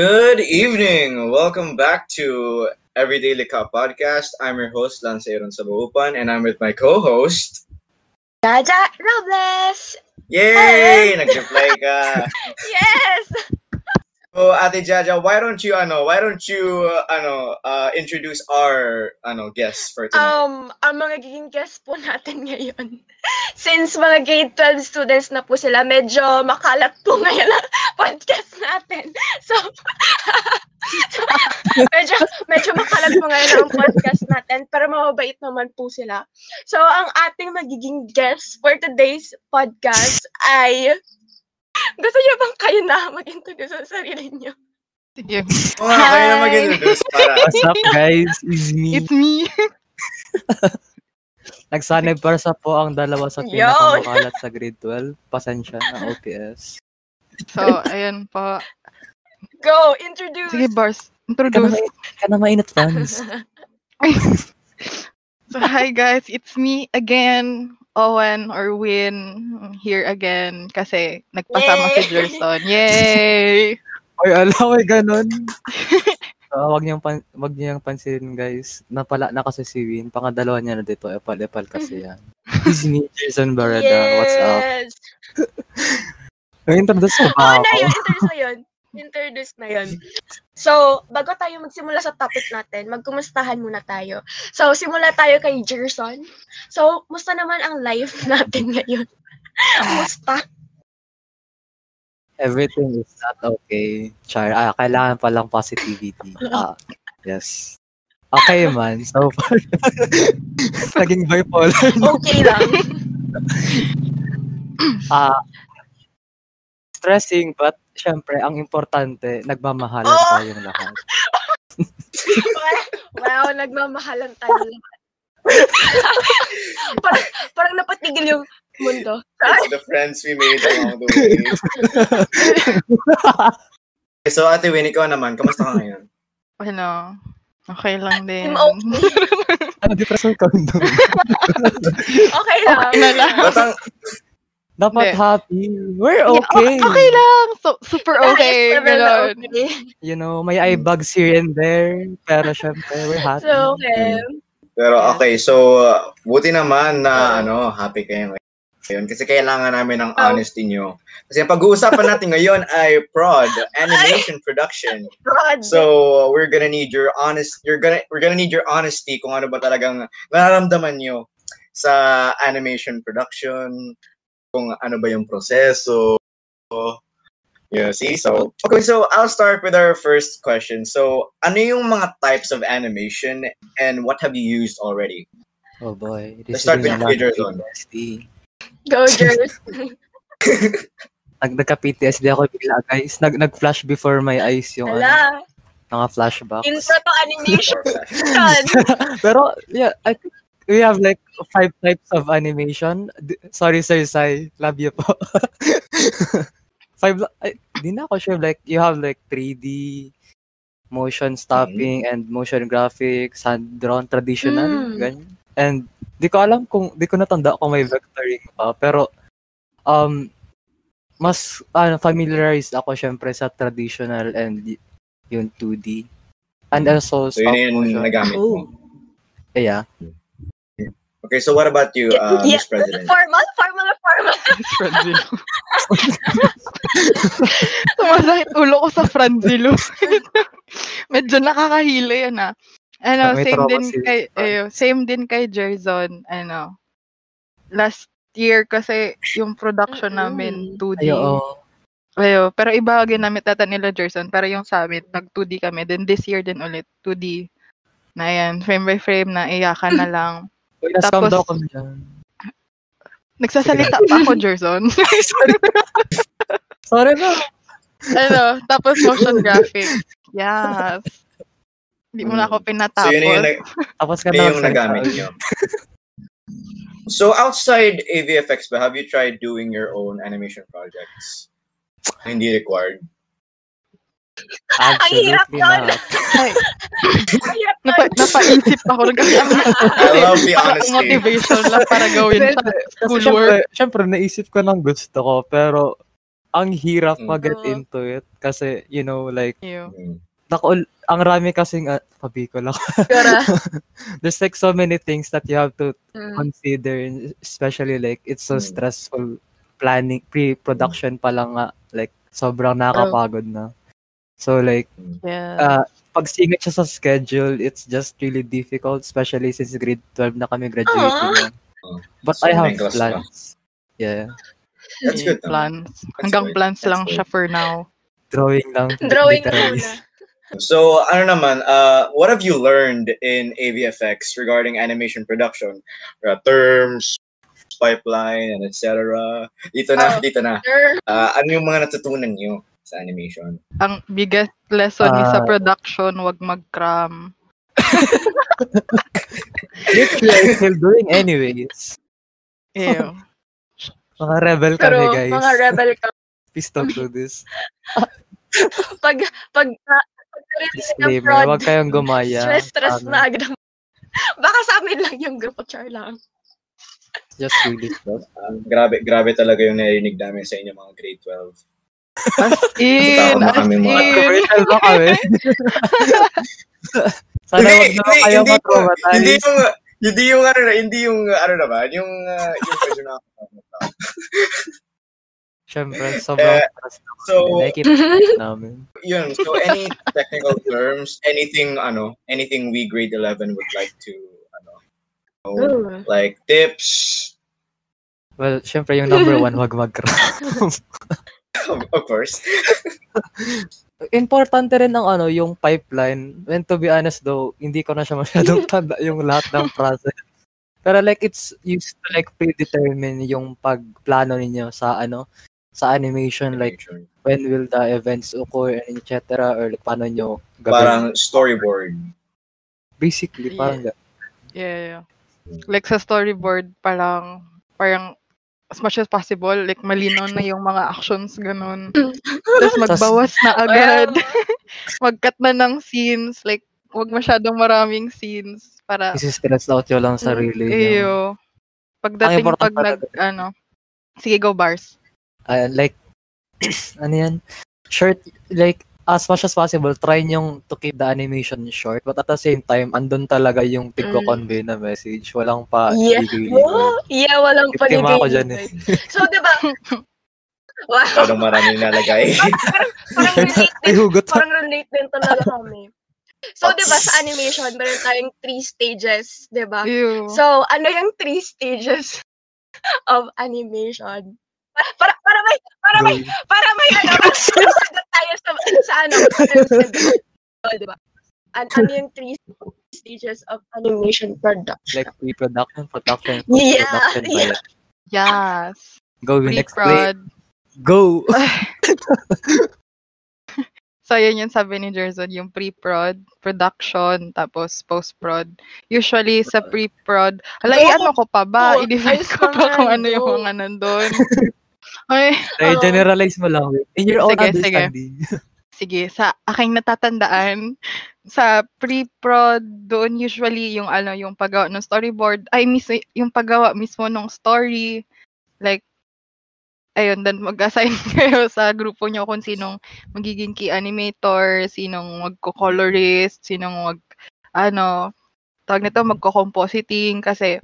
Good evening. Welcome back to Everyday Lika Podcast. I'm your host, Lance Aaron Sabaupan, and I'm with my co-host. Jaja Robles! Yay! Nag-reply ka. Yes! So, Ate Jaja, why don't you, ano, why don't you, uh, ano, uh, introduce our, ano, guests for tonight? Um, ang mga giging guest po natin ngayon. Since mga grade 12 students na po sila, medyo makalat po ngayon ang podcast natin. So, so medyo, medyo makalat po ngayon ang podcast natin, pero mababait naman po sila. So, ang ating magiging guest for today's podcast ay gusto niyo bang kayo na mag-introduce sa sarili niyo? Sige. Oo nga, kayo na mag-introduce para. What's up guys? It's me. It's me. Nagsanay para sa po ang dalawa sa Yo! pinakamakalat sa grade 12. Pasensya na OPS. So, ayan po. Go, introduce! Sige, Bars. Introduce. ka na mainit fans. So, hi guys. It's me again. Owen or Win here again kasi nagpasama si Yay! Gerson. Yay! Oy, alam, may ganun. So, wag niyang, pan, wag niyang pansinin guys. Napala na kasi si Win. Pangadalawa niya na dito. Epal-epal kasi yan. Me, Jason Barreda. What's up? Yes! Introduce mo Oo ba na ako? yun, introduce na yun. Introduce na yun. So, bago tayo magsimula sa topic natin, magkumustahan muna tayo. So, simula tayo kay Gerson. So, musta naman ang life natin ngayon? Musta? Everything is not okay. Char, ah, kailangan palang positivity. Ah, yes. Okay man. So far, naging bipolar. Okay lang. Ah, stressing, but syempre, ang importante, nagmamahalan Oh! tayong lahat. wow, nagmamahalan tayo lahat. parang, parang napatigil yung mundo. It's the friends we made along the way. so, Ate Win, ikaw naman, kamusta ka ngayon? Ano? Okay lang din. I'm okay. Ano, depression ka doon? Okay lang. Okay na lang. Dapat Hindi. happy. We're Yeah, okay. o- okay lang. So, super okay. Ganon. okay. You know, may eye bags here and there. Pero syempre, we're happy. So, okay. Pero okay, so uh, buti naman na ano, happy kayo ngayon kasi kailangan namin ng Oh. honesty nyo. Kasi pag-uusapan natin ngayon ay prod, animation production. So, we're gonna need your honest you're gonna we're gonna need your honesty kung ano ba talagang nararamdaman nyo sa animation production, kung ano ba yung proseso. Yeah, see? So, okay, so I'll start with our first question. So, ano yung mga types of animation and what have you used already? Oh boy. Let's start with. PTSD. Go, Jers. Nag nagka-PTSD ako bigla, guys. Nag nag-flash before my eyes yung ano, Ala, mga flashbacks. intro to animation. Pero yeah, I think we have like five types of animation. D- Sorry, Sir Sai. Love you po. five, ay, di na ako sure. Like, you have like 3D, motion stopping, and motion graphics, hand-drawn, traditional, Mm. ganyan. And di ko alam kung, di ko natanda kung may vectoring pa. Pero, um, mas ano, familiarized ako syempre sa traditional and y- yung 2D. And also, So, stop yun motion. nagamit mo. Yeah. Okay, so what about you, uh, Yeah, Miss President? Formal, formal, formal. Franzilo. Sumasakit ulo ko sa Franzilo. Medyo nakakahilo yan ah. Ano, May same din si kay eh, same din kay Jerzon. Ano, last year kasi yung production namin 2D. Ay, oo. Ayo, pero iba ginamit nata nila Jerson, pero yung sa amin, nag 2D kami. Then this year din ulit, 2D. Na yan, frame by frame na iyakan na lang. Uy, na-scam Tapos- daw kami dyan. Nagsasalita pa ako, Jerson. Sorry na. ano, tapos motion graphics. Yes. Hindi mo na ako So, pinatapos. yun yung, nag- Tapos ka yun na yung nagamit nyo. So, outside AVFX ba, have you tried doing your own animation projects? Hindi required. Ang hirap Absolutely nun. Ang hirap nun. napa, napaisip ako. Nagkakaroon I love the Parang honesty. motivation lang para gawin sa Kasi schoolwork. syempre, syempre, naisip ko ng gusto ko, pero ang hirap Mm. mag-get Oo. into it. Kasi, you know, like. Mm. nako, ang rami kasing, uh, pabikol ako. Siguro. There's like so many things that you have to Mm. consider, especially like, it's so Mm. stressful planning, pre-production pa lang nga, like, sobrang nakakapagod na. So, like, Yeah. uh, pag singit siya sa schedule, it's just really difficult, especially since grade 12 na kami graduating. Aww. na. But So, I have class pa. plans. Yeah. That's good. naman. plans. That's Hanggang good. plans That's lang good. siya for now. Drawing lang. Drawing muna. So, ano naman, uh, what have you learned in AVFX regarding animation production? Uh, terms, pipeline, and etc. Dito na, Oh. dito na. Sure. Uh, ano yung mga natutunan nyo sa animation? Ang biggest lesson ni sa Ah. production, wag mag-cram. Which we are still doing anyways. Ew. Mga rebel kami, Pero guys. mga rebel ka. Please don't do this. Pag, pag, ng Disclaimer, prod, huwag kayong gumaya. stress, stress Um, na agad. Baka sa amin lang yung grupo, char lang. Just really stress. Uh, grabe, grabe talaga yung narinig namin sa inyo mga grade 12. As in, as kami, in. Commercial ba kami? Sana Hindi, wag na kayo hindi, matraumatize. Hindi yung, hindi yung ano na, hindi yung ano naman, yung, uh, yung medyo na, Siyempre, sobrang na kami. so, namin. yun, so any technical terms, anything, ano, anything we grade 11 would like to, ano, know, Ooh. like tips, Well, siyempre yung number one, wag mag of, course. Importante rin ang ano, yung pipeline. And to be honest though, hindi ko na siya masyadong tanda yung lahat ng process. Pero like it's used to like predetermine yung pagplano ninyo sa ano, sa animation like when will the events occur and etc. or like paano nyo Parang gagawin. storyboard. Basically, parang ga- Yeah, yeah. Like sa storyboard, parang, parang, as much as possible, like malinaw na yung mga actions, ganun. Tapos magbawas na agad. Mag-cut na ng scenes, like, wag masyadong maraming scenes para isi-stress out nyo lang sarili nyo. Eyo. Pagdating pag nag, ano, sige, go bars. Ayan, like, ano yan? Short, like, as much as possible, try nyong to keep the animation short. But at the same time, andun talaga yung tigko-convey na message. Walang pa Yeah. Oh, yeah, walang Biktima ako paligay. dyan eh. So, di ba? wow. Masyadong maraming nalagay. Parang relate Ay, din, parang relate din talaga kami. So, di ba, sa animation, meron tayong three stages, di ba? So, ano yung three stages of animation? Para, para, para may, para may, para may, ano, sagot tayo sa, sa ano, sa- di ba? An, ano yung three stages of animation production? Like, pre-production, production, Yeah, post-production. yeah. Yes. Go, next. Pre-prod. Go! So, yun yung sabi ni Jerson, yung pre-prod, production, tapos post-prod. Usually, sa pre-prod, hala, ano ko pa ba? I-define ko pa kung ano yung mga nandun. Ay, Ay, Oo. generalize mo lang. In your own Sige, sige. understanding. sige, sa aking natatandaan, sa pre-prod, doon usually yung ano, yung paggawa ng storyboard, ay mismo, yung paggawa mismo ng story, like, ayun, then mag-assign kayo sa grupo nyo kung sinong magiging key animator, sinong magko-colorist, sinong mag, ano, tawag nito, magko-compositing, kasi,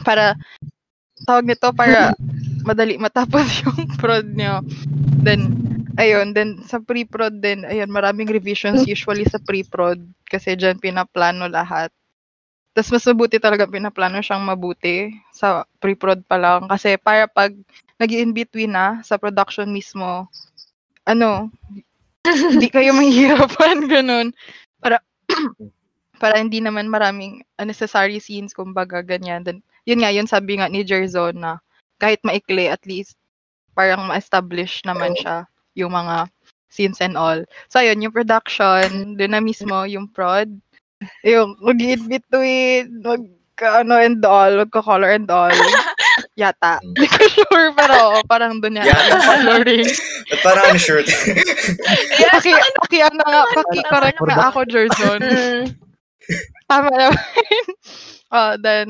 para, tawag nito, para madali matapos yung prod nyo. Then, ayun, then sa pre-prod din, ayun, maraming revisions usually sa pre-prod kasi dyan pinaplano lahat. Tapos mas mabuti talaga pinaplano siyang mabuti sa pre-prod pa lang kasi para pag nag in between na sa production mismo, ano, hindi kayo mahihirapan, ganun. Para, para hindi naman maraming unnecessary scenes, kumbaga, ganyan. Then, yun nga, yun sabi nga ni Jerzon na kahit maikli, at least, parang ma-establish naman siya yung mga scenes and all. So, ayun, yung production, doon na mismo yung prod, yung mag-in between, mag, ano and all, magko-color and all. Yata. Hindi ko sure, pero parang doon yata Yata. yung coloring. At parang ano shirt. Yes, Paki, paki, ano nga, paki-correct Tama. na ako, Jerson. Mm. Tama naman. oh, then,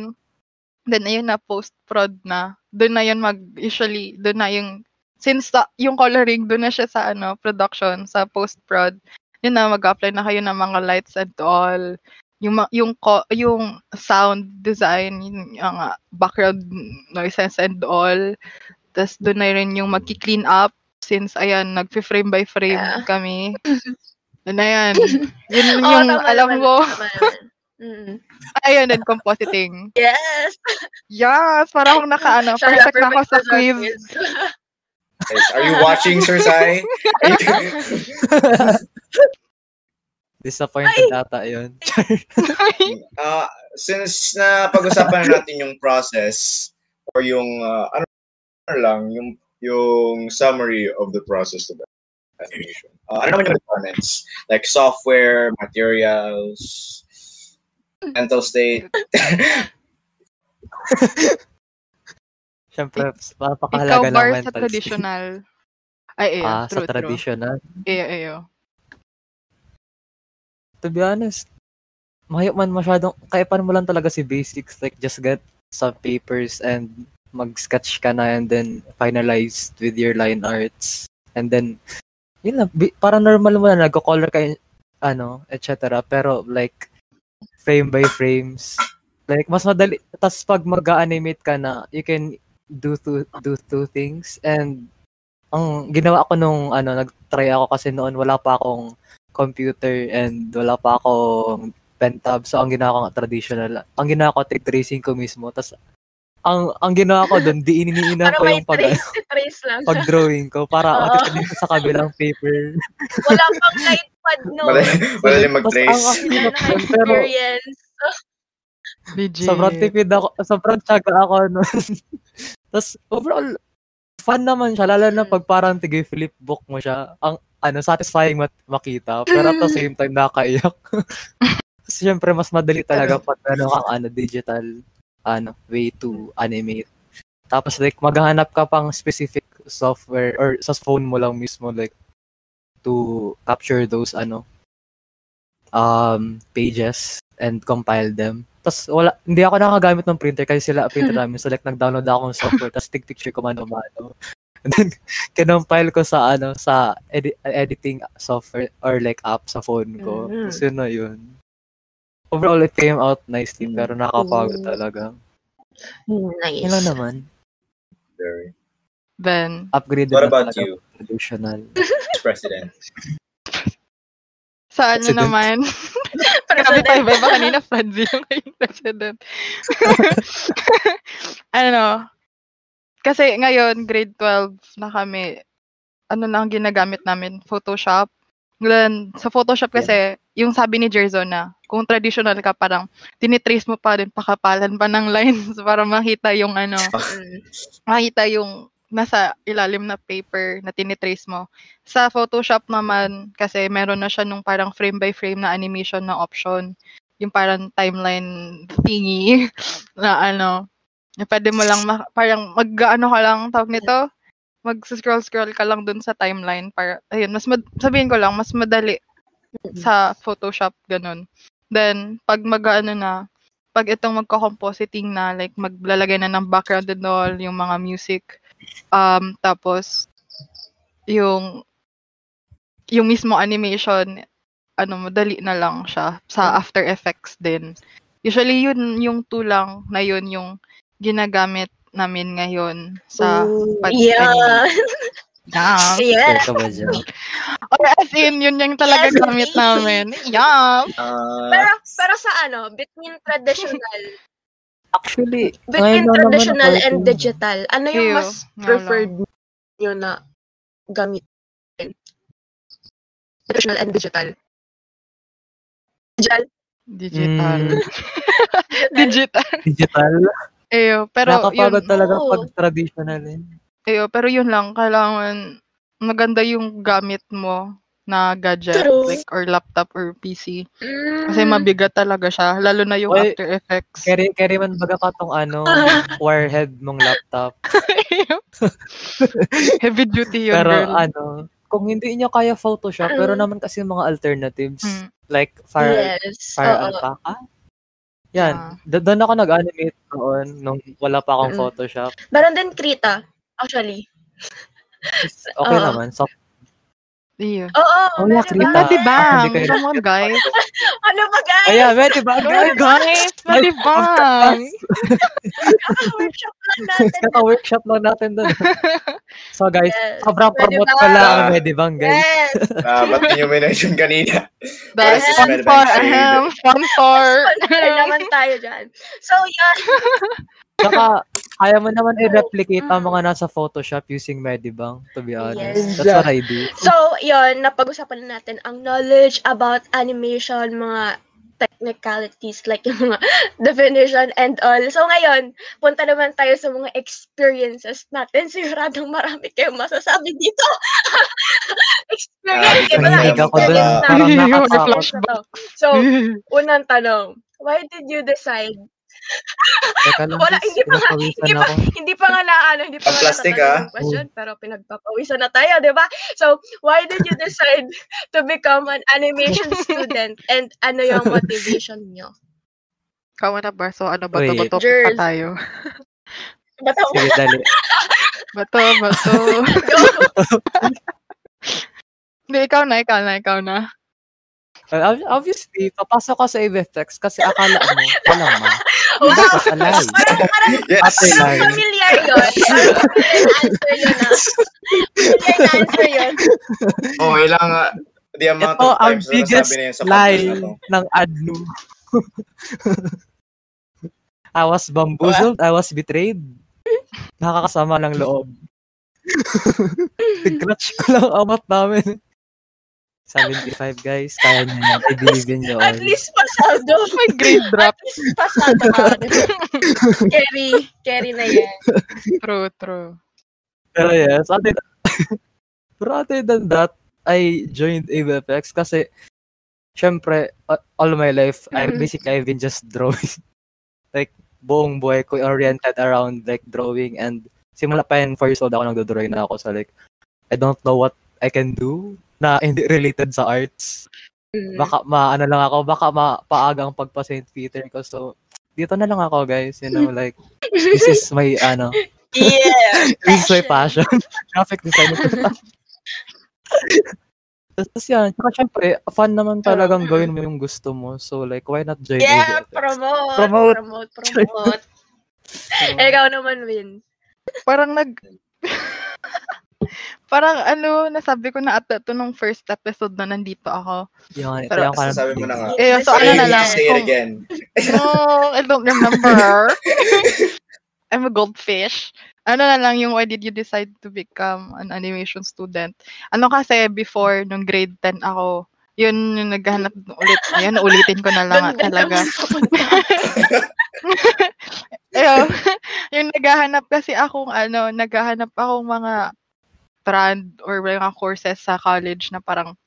then ayun na, post-prod na. Doon na yun mag, usually, doon na yung since sa, yung coloring doon na siya sa ano production sa post prod yun na mag-apply na kayo ng mga lights and all yung yung ko, yung sound design yung, yung uh, background noises and all tas doon na rin yung magki-clean up since ayan nagfi-frame by frame Yeah. kami yun na yan yun yung tama alam naman, mo tama naman. Mm. ayun and compositing Yes! yes para akong naka ano Siya, perfect na ako sa quiz. Guys, are you watching, Sir Sai? Disappointed ata yun. Uh, since na pag-usapan na natin yung process or yung uh, ano lang, yung yung summary of the process of animation. Uh, ano naman yung requirements? Like software, materials, mental state. Siyempre, Ikaw napakahalaga ng bar sa mental state. traditional. Ay, iyo. Ah, true, sa traditional. Iyo, iyo. To be honest, mahirap man masyadong, kaya pa mo lang talaga si basics, like just get some papers and mag-sketch ka na and then finalize with your line arts. And then, yun lang, bi- parang normal mo na, nagko-color ka, ano, etc. Pero like, frame by frames, like, mas madali, tas pag mag-animate ka na, you can do two, do two things. And, ang ginawa ko nung, ano, nag-try ako kasi noon, wala pa akong computer and wala pa akong pen tab. So, ang ginawa ko traditional. Ang ginawa ko, take tracing ko mismo. Tapos, ang ang ginawa ko doon, di iniinan Para ko yung pag, trace, trace lang. pag drawing ko para ko sa kabilang paper. Wala pang light pad, no? Madali, madali Tapos, mag-trace. nun, pero experience. Legit. sobrang tipid ako, sobrang tiyaga ako nun. Tapos, overall, fun naman siya, lalo na pag parang tigay flip book mo siya. Ang, ano, satisfying mat- makita, pero at the same time, nakaiyak. Kasi syempre, mas madali talaga pag ano kang ano, digital ano, way to animate. Tapos like, maghahanap ka pang specific software or sa phone mo lang mismo like to capture those ano um pages and compile them. Tapos wala, hindi ako nakagamit ng printer kasi sila printer namin. So like, nag-download ako ng software tapos take picture ko mano-mano. And then, kinompile ko sa ano, sa edi- editing software or like app sa phone ko. Mhm. Tapos yun na yun. Overall, it came out nicely pero nakapagod talaga. Nice. Yun naman. Very. Ben, Upgrade What na about you, traditional. President? sa ano President. naman? Grabe pa iba kanina Franzi yung president. ano, kasi ngayon, grade 12 na kami, ano lang ginagamit namin, Photoshop. Then, sa Photoshop kasi, yung sabi ni Jerzo na, kung traditional ka, parang tinitrace mo pa rin, pakapalan pa ng lines para makita yung ano, makita yung nasa ilalim na paper na tinitrace mo. Sa Photoshop naman, kasi meron na siya nung parang frame by frame na animation na option. Yung parang timeline thingy na ano, na pwede mo lang, ma- parang mag-ano ka lang, tawag nito, mag-scroll-scroll ka lang dun sa timeline para, ayun, mas, mad- sabihin ko lang, mas madali sa Photoshop, ganun. Then, pag mag-ano na, pag itong magko-compositing na, like, maglalagay na ng background and all, yung mga music, um, tapos, yung, yung mismo animation, ano, madali na lang siya sa After Effects din. Usually, yun, yung two lang na yun yung ginagamit namin ngayon sa Ooh, pag-animate. yeah. Yeah. Yeah. Or as in, yun yung talaga Yes, gamit namin. Yeah. Uh, Pero, pero sa ano, between traditional, Actually, between naman traditional ako- and digital, ano yung Ew, mas preferred nyo na gamitin? Traditional and digital. Digital? Digital. Mm. Digital. Digital. Eyo, pero Nakakapagod yun, talaga pag traditional eh. eyo, pero yun lang, kailangan maganda yung gamit mo na gadget, True. like, or laptop or PC. Mm. Kasi mabigat talaga siya, lalo na yung Oy, After Effects. Carry, carry man baga ka tong ano, wirehead mong laptop. Heavy duty yun, pero girl. ano, kung hindi niyo kaya Photoshop, pero Mm. naman kasi mga alternatives, Mm. like Fire, yes. Fire oo. Alpaca. Yan. Ah. Do- doon ako nag-animate noon nung wala pa akong Mm. Photoshop. Meron din Krita, actually. Okay Oo. naman. So, Iyo. Oo, Oh, oh, yeah, diba? Yung Medibang. Hindi kayo- Come on, guys. Ano ba guys? Ayan, medyo ba? Come on, guys. Medibang. Kaka-workshop lang natin. Kaka-workshop lang natin doon. So guys, Yes. sobrang promote lang ang Medibang, guys. Yes. Ah, ba't niyo mention kanina? Yes, sponsor. Ahem, sponsor. Sponsor naman tayo dyan. So, yan. Saka, kaya mo naman i-replicate ang mga nasa Photoshop using Medibang, to be honest. Yes. That's what I do. So, yon napag-usapan na natin ang knowledge about animation, mga technicalities, like yung mga definition and all. So, ngayon, punta naman tayo sa mga experiences natin. Siguradong marami kayong masasabi dito. experience. Ah, Iba na, nahihinig ako dun. experience na. Flashback. So, unang tanong, why did you decide? Teka lang, Wala, hindi pa hindi pa, ako. hindi pa nga na, ano, hindi pa nga plastic, ah. question, pero pinagpapawisan na tayo, di ba? So, why did you decide to become an animation student and ano yung motivation nyo? Kawa na ba? So, ano ba to? Bato pa tayo. Bato Sige, dali. Bato, bato. Hindi, ikaw na, ikaw na, ikaw na. Obviously, papasok ka sa AVFX kasi akala mo, walang ma. Wow! That's a lie. Parang, parang, Yes. Parang familiar yun. Familiar answer yun, ah. Familiar na answer yun. Oh, ilang uh, the amount Ito of ang times na biggest nasabi na yun sa lie podcast na to. ng ADNU. I was bamboozled, I was betrayed. Nakakasama ng loob. Tig-clutch ko lang amat namin. 75 guys, kaya niyo yan. I believe in you all. At least pasado. May grade drop. At least pasado ka. Carry. Carry na yan. True, true. Pero yes, other Pero other than that, I joined AVFX kasi syempre, all my life, I Mhm. basically I've been just drawing. like, buong buhay ko oriented around like drawing and simula pa yun, 4 years old ako nagdodrawing na ako. So like, I don't know what I can do na hindi related sa arts. Mm. Baka maano lang ako, baka mapaaga ang pagpa St. Peter ko. So, dito na lang ako guys, you know, like, this is my, ano, Yeah. this is my passion. Graphic design. Tapos yan, tsaka syempre, fun naman talagang gawin mo yung gusto mo. So like, why not join Yeah, promote. Promote. Promote, promote. Ikaw naman, Win. Parang nag... Parang ano, nasabi ko na ata to nung first episode na nandito ako. Yan, Pero ka Sabi mo na nga. Eh, so ano na lang, say it kung- again. No, I don't remember. I'm a goldfish. Ano na lang yung why did you decide to become an animation student? Ano kasi before, nung grade 10 ako, yun yung naghahanap ulit. Ayun, ulitin ko na lang talaga. Ayun, yung naghahanap kasi akong ano, naghahanap akong mga brand or mga courses sa college na parang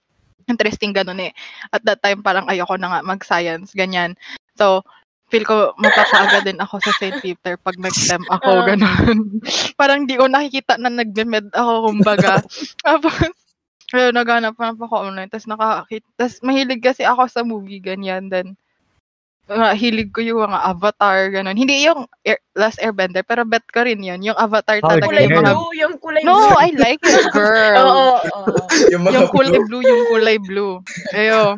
interesting ganun eh. At that time parang ayoko na nga mag-science, ganyan. So, feel ko mapapaaga din ako sa St. Peter pag nag-STEM ako, Ah. ganun. parang di ko nakikita na nag-med ako, kumbaga. Tapos, ayun, naghanap na ako online. Tapos nakakita, tapos mahilig kasi ako sa movie, ganyan. Then, mga hilig ko yung mga avatar, ganun. Hindi yung Air, Last Airbender, pero bet ko rin yun. Yung avatar Oh, talaga. Kulay yung mga... blue, yung kulay No, blue. I like it, girl. Oo, oo. Yung mga yung kulay blue. blue, yung kulay blue. Ayo.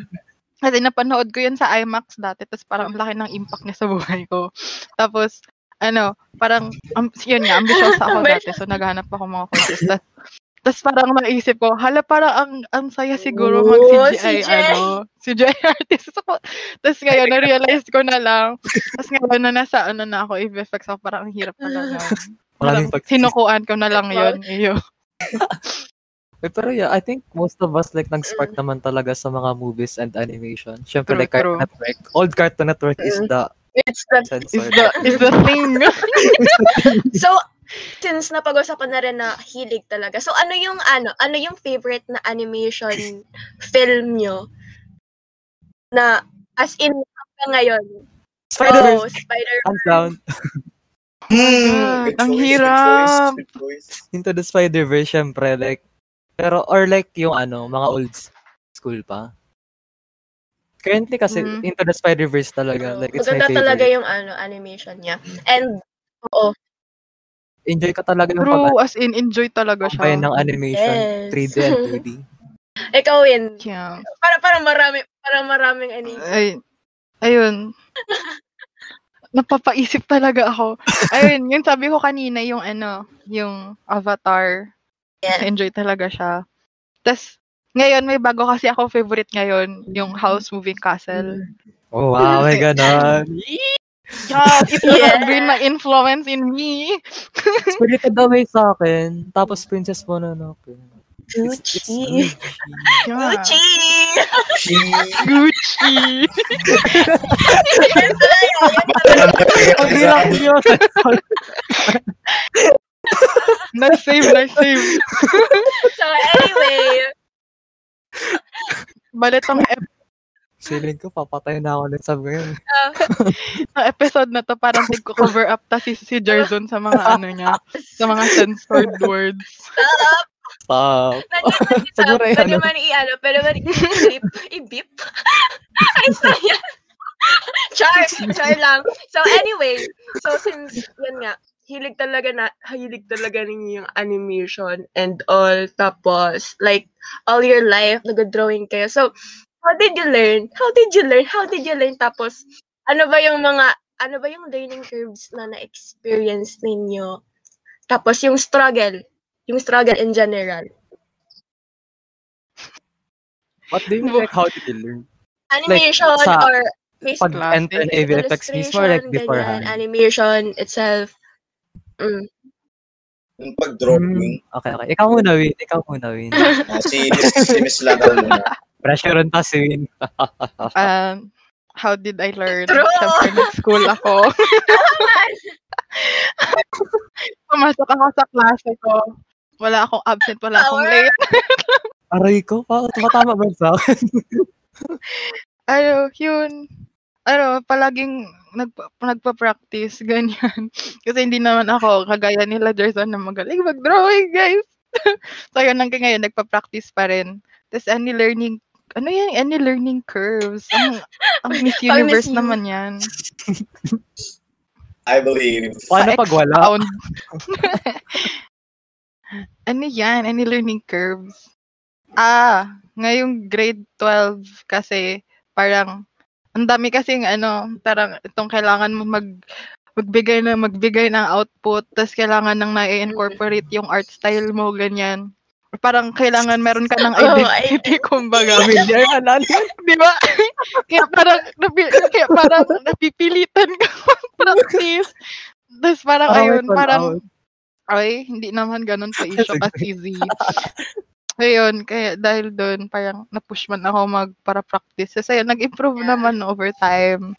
Kasi napanood ko yun sa IMAX dati, tapos parang ang laki ng impact niya sa buhay ko. Tapos, ano, parang, um, yun nga, ambitious ako dati, so naghanap ako mga courses. Tapos, tapos parang naisip ko, hala parang ang, ang saya siguro mag CGI, CGI. ano, CGI artist ako. Tapos ngayon, na-realize ko na lang. Tapos ngayon na nasa, ano na ako, VFX ako, parang ang hirap na lang. Parang pag- sinukuan ko na lang yun. Iyo. Eh, pero yeah, I think most of us like nag-spark naman talaga sa mga movies and animation. Syempre True, like Cartoon true. Network. Old Cartoon Network is the It's the sensor. Is the, is the thing. So, since napag-usapan na rin na hilig talaga. So, ano yung ano, ano yung favorite na animation film nyo na as in hanggang ngayon? Oh, Spider-Man, Spider hands down. Hmm, good ang hirap. choice, good choice. Into the Spider-Verse, syempre, like, pero, or like, yung ano, mga old school pa. Currently kasi, Mhm. Into the Spider-Verse talaga. Like, it's my Maganda favorite. talaga yung ano animation niya. And oo. Enjoy ka talaga ng pag True, as in, enjoy talaga siya. ng animation, Yes. 3D and 2D. Ikaw, Win. Yeah. Para, para marami, para maraming ano. Ay, ayun. Napapaisip talaga ako. Ayun, yung sabi ko kanina, yung ano, yung Avatar. Yeah. Enjoy talaga siya. Tapos, ngayon, may bago kasi ako favorite ngayon, yung House Moving Castle. Oh, wow, may ganon. Yeah, it Yeah. have been my influence in me. Spirited Away sa akin. Tapos Princess Mononoke. It's, it's Gucci. Yeah. Gucci! Gucci. Ang hirap yun. Na-save, na-save. so, anyway, Bale, tong ep- Feeling ko, papatay na ako ng sub ngayon. tong episode na to, parang tig-cover up ta si, si Jarzon sa mga ano niya, sa mga censored words. Stop. isa, Siguro yan, pwede ano? man i-ano, pwede man i-beep, i-beep. Ay, sayang. char, char lang. So, anyway, so since, yan nga, hilig talaga na, hilig talaga ninyo yung animation and all. Tapos, like, all your life, nag-drawing kayo. So, how did you learn? How did you learn? How did you learn? Tapos, ano ba yung mga, ano ba yung learning curves na na-experience ninyo? Tapos, yung struggle. Yung struggle in general. What do you mean, like, how did you learn? Animation sa- or face Pag end and AVFX mismo, or like beforehand? ganyan, animation itself. Mm. Yung pag-drawing, Okay, okay. Ikaw muna, Win. Ikaw muna, Win. ah, si, si Miss Lagal muna. Pressure on ta si Win. Um, how did I learn? True. Siyempre, nag-school ako. Pumasok ako sa klase ko. Wala akong absent, wala akong Power. late. Aray ko, pa, tumatama ba sa akin? Ano, yun. Ano, palaging nagpa, nagpa-practice, ganyan. Kasi hindi naman ako kagaya nila Jerson na magaling mag-drawing, guys. so, yun, hanggang ngayon, nagpa-practice pa rin. Tapos, any learning, ano yan, any learning curves. Ang, ang Miss Universe Miss naman yan. I believe. Paano pag wala? Ano yan? Any learning curves? Ah, ngayong grade 12 kasi parang ang dami kasing ano, parang itong kailangan mo mag magbigay na magbigay ng output, tapos kailangan nang na-incorporate yung art style mo, ganyan. Parang kailangan meron ka ng Oh, identity, kumbaga. Familiar ka na. Di ba? kaya parang, napi, kaya parang napipilitan ka mag-practice. Tapos parang, may ayun, parang, out. ay, hindi naman ganun sa issue kasi easy. Ayun, kaya dahil doon, parang na-push man ako mag para practice. Kasi ayun, nag-improve Yeah. naman over time.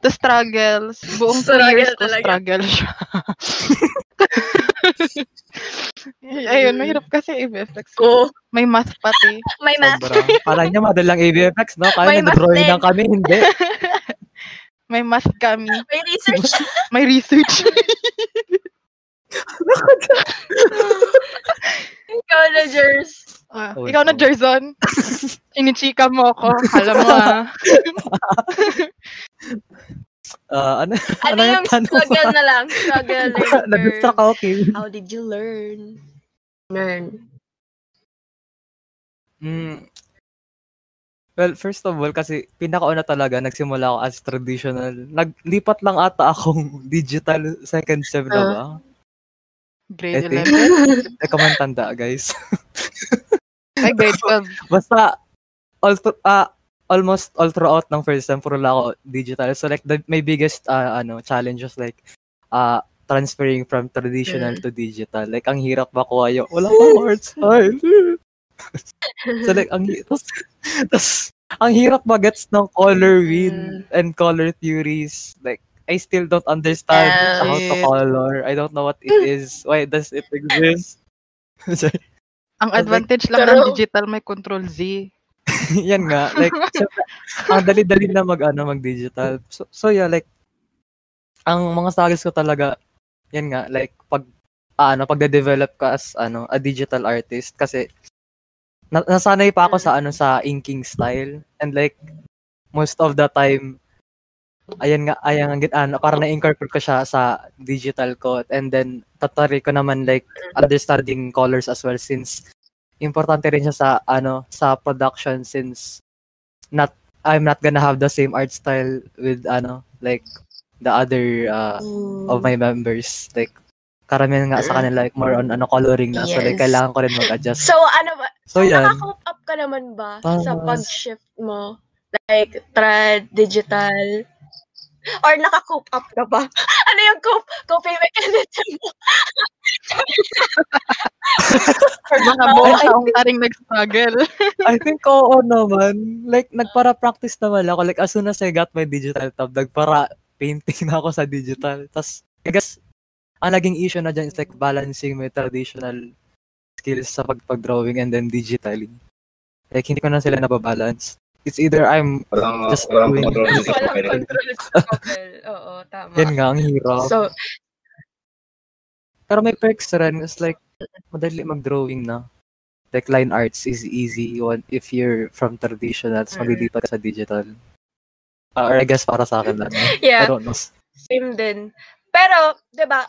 The struggles, buong two Struggle years ko talaga. struggle siya. ayun, mahirap kasi i-effects. Ko. May math pati. May math. Sobra. Parang niya madalang AVFX, no? Kaya May nag-drawing lang kami, hindi. May math kami. May research. May research. Ikaw na, Jers. Ah, Oh, ikaw na. Jerson. Inichika mo ako. Alam mo ah. Ah, ano? Ano Ano yung yung tanong struggle na lang? Struggle Nag-distract curve. ako, Kim. How did you learn? Learn. Mm. Well, first of all, kasi pinakauna talaga, nagsimula ako as traditional. Naglipat lang ata akong digital second sem na Ah. ba? Grade I think. 11. Ikaw man tanda, guys. Ay, grade 12. Basta, all th- ah, almost all throughout ng first sem, puro lang ako digital. So like, the, my biggest ah, ano challenge was like, uh, transferring from traditional Mm. to digital. Like, ang hirap makuha yung, wala pang art style. so like, ang tas, tas, ang hirap magets ng color wheel Mm. and color theories. Like, I still don't understand Yeah. how to color. I don't know what it is. Why does it exist? Sorry. Ang advantage lang Pero- ng digital, may control Z. yan nga. Like, syempre, ang dali-dali na mag, ano, mag-digital. So, so yeah, like, ang mga struggles ko talaga, yan nga, like, pag, ah, ano, pagde-develop ka as, ano, a digital artist, kasi, na, nasanay pa ako sa, ano, sa inking style, and like, most of the time, ayan nga, ayan nga, ano, parang na-incorporate ko siya sa digital ko. And then, tatari ko naman like understanding colors as well since importante rin siya sa, ano, sa production since not, I'm not gonna have the same art style with, ano, like, the other uh, of my members. Like, karamihan nga sa kanila, like, more on, ano, coloring na. So, like, Yes. kailangan ko rin mag-adjust. So, ano ba? So, yan. Naka-cope up ka naman ba sa Tama. pag-shift mo? Like, trad, digital? Or naka-cope up ka ba? ano yung cope, coping mechanism mo? Mga buong taong taring nag-struggle. I think oo naman. Like, nagpara-practice naman ako. Like, as soon as I got my digital tab, nagpara painting na ako sa digital. Tapos, I guess, ang naging issue na dyan is like balancing my traditional skills sa pag-drawing and then digitally. Like, hindi ko na sila nababalance. It's either I'm, Walang, Just walang doing- control Walang control sa couple. Oo, tama. yan nga, ang hirap. So, Pero may perks rin. It's like, madali mag-drawing na. Like, line arts is easy one if you're from traditional, tapos Mm. maglilipat ka sa digital. Uh, or I guess para sa akin lang. I yeah, don't know. same din. Pero, 'di ba,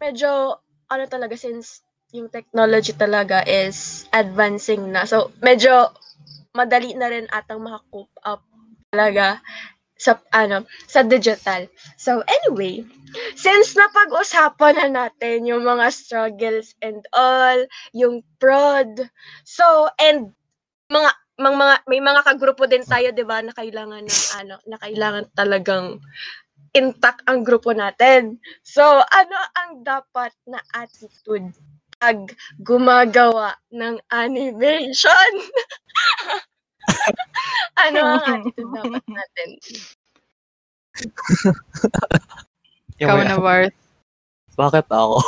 medyo ano talaga since yung technology talaga is advancing na. So, medyo madali na rin atang maka-cope up talaga sa ano, sa digital. So, anyway, since napag-usapan na natin yung mga struggles and all, yung prod. So, and mga mga, mga may mga kagrupo din tayo, 'di ba, na kailangan ng ano, na kailangan talagang intact ang grupo natin. So, ano ang dapat na attitude pag gumagawa ng animation? ano ang attitude dapat natin? Ikaw na, Bart. Bakit ako?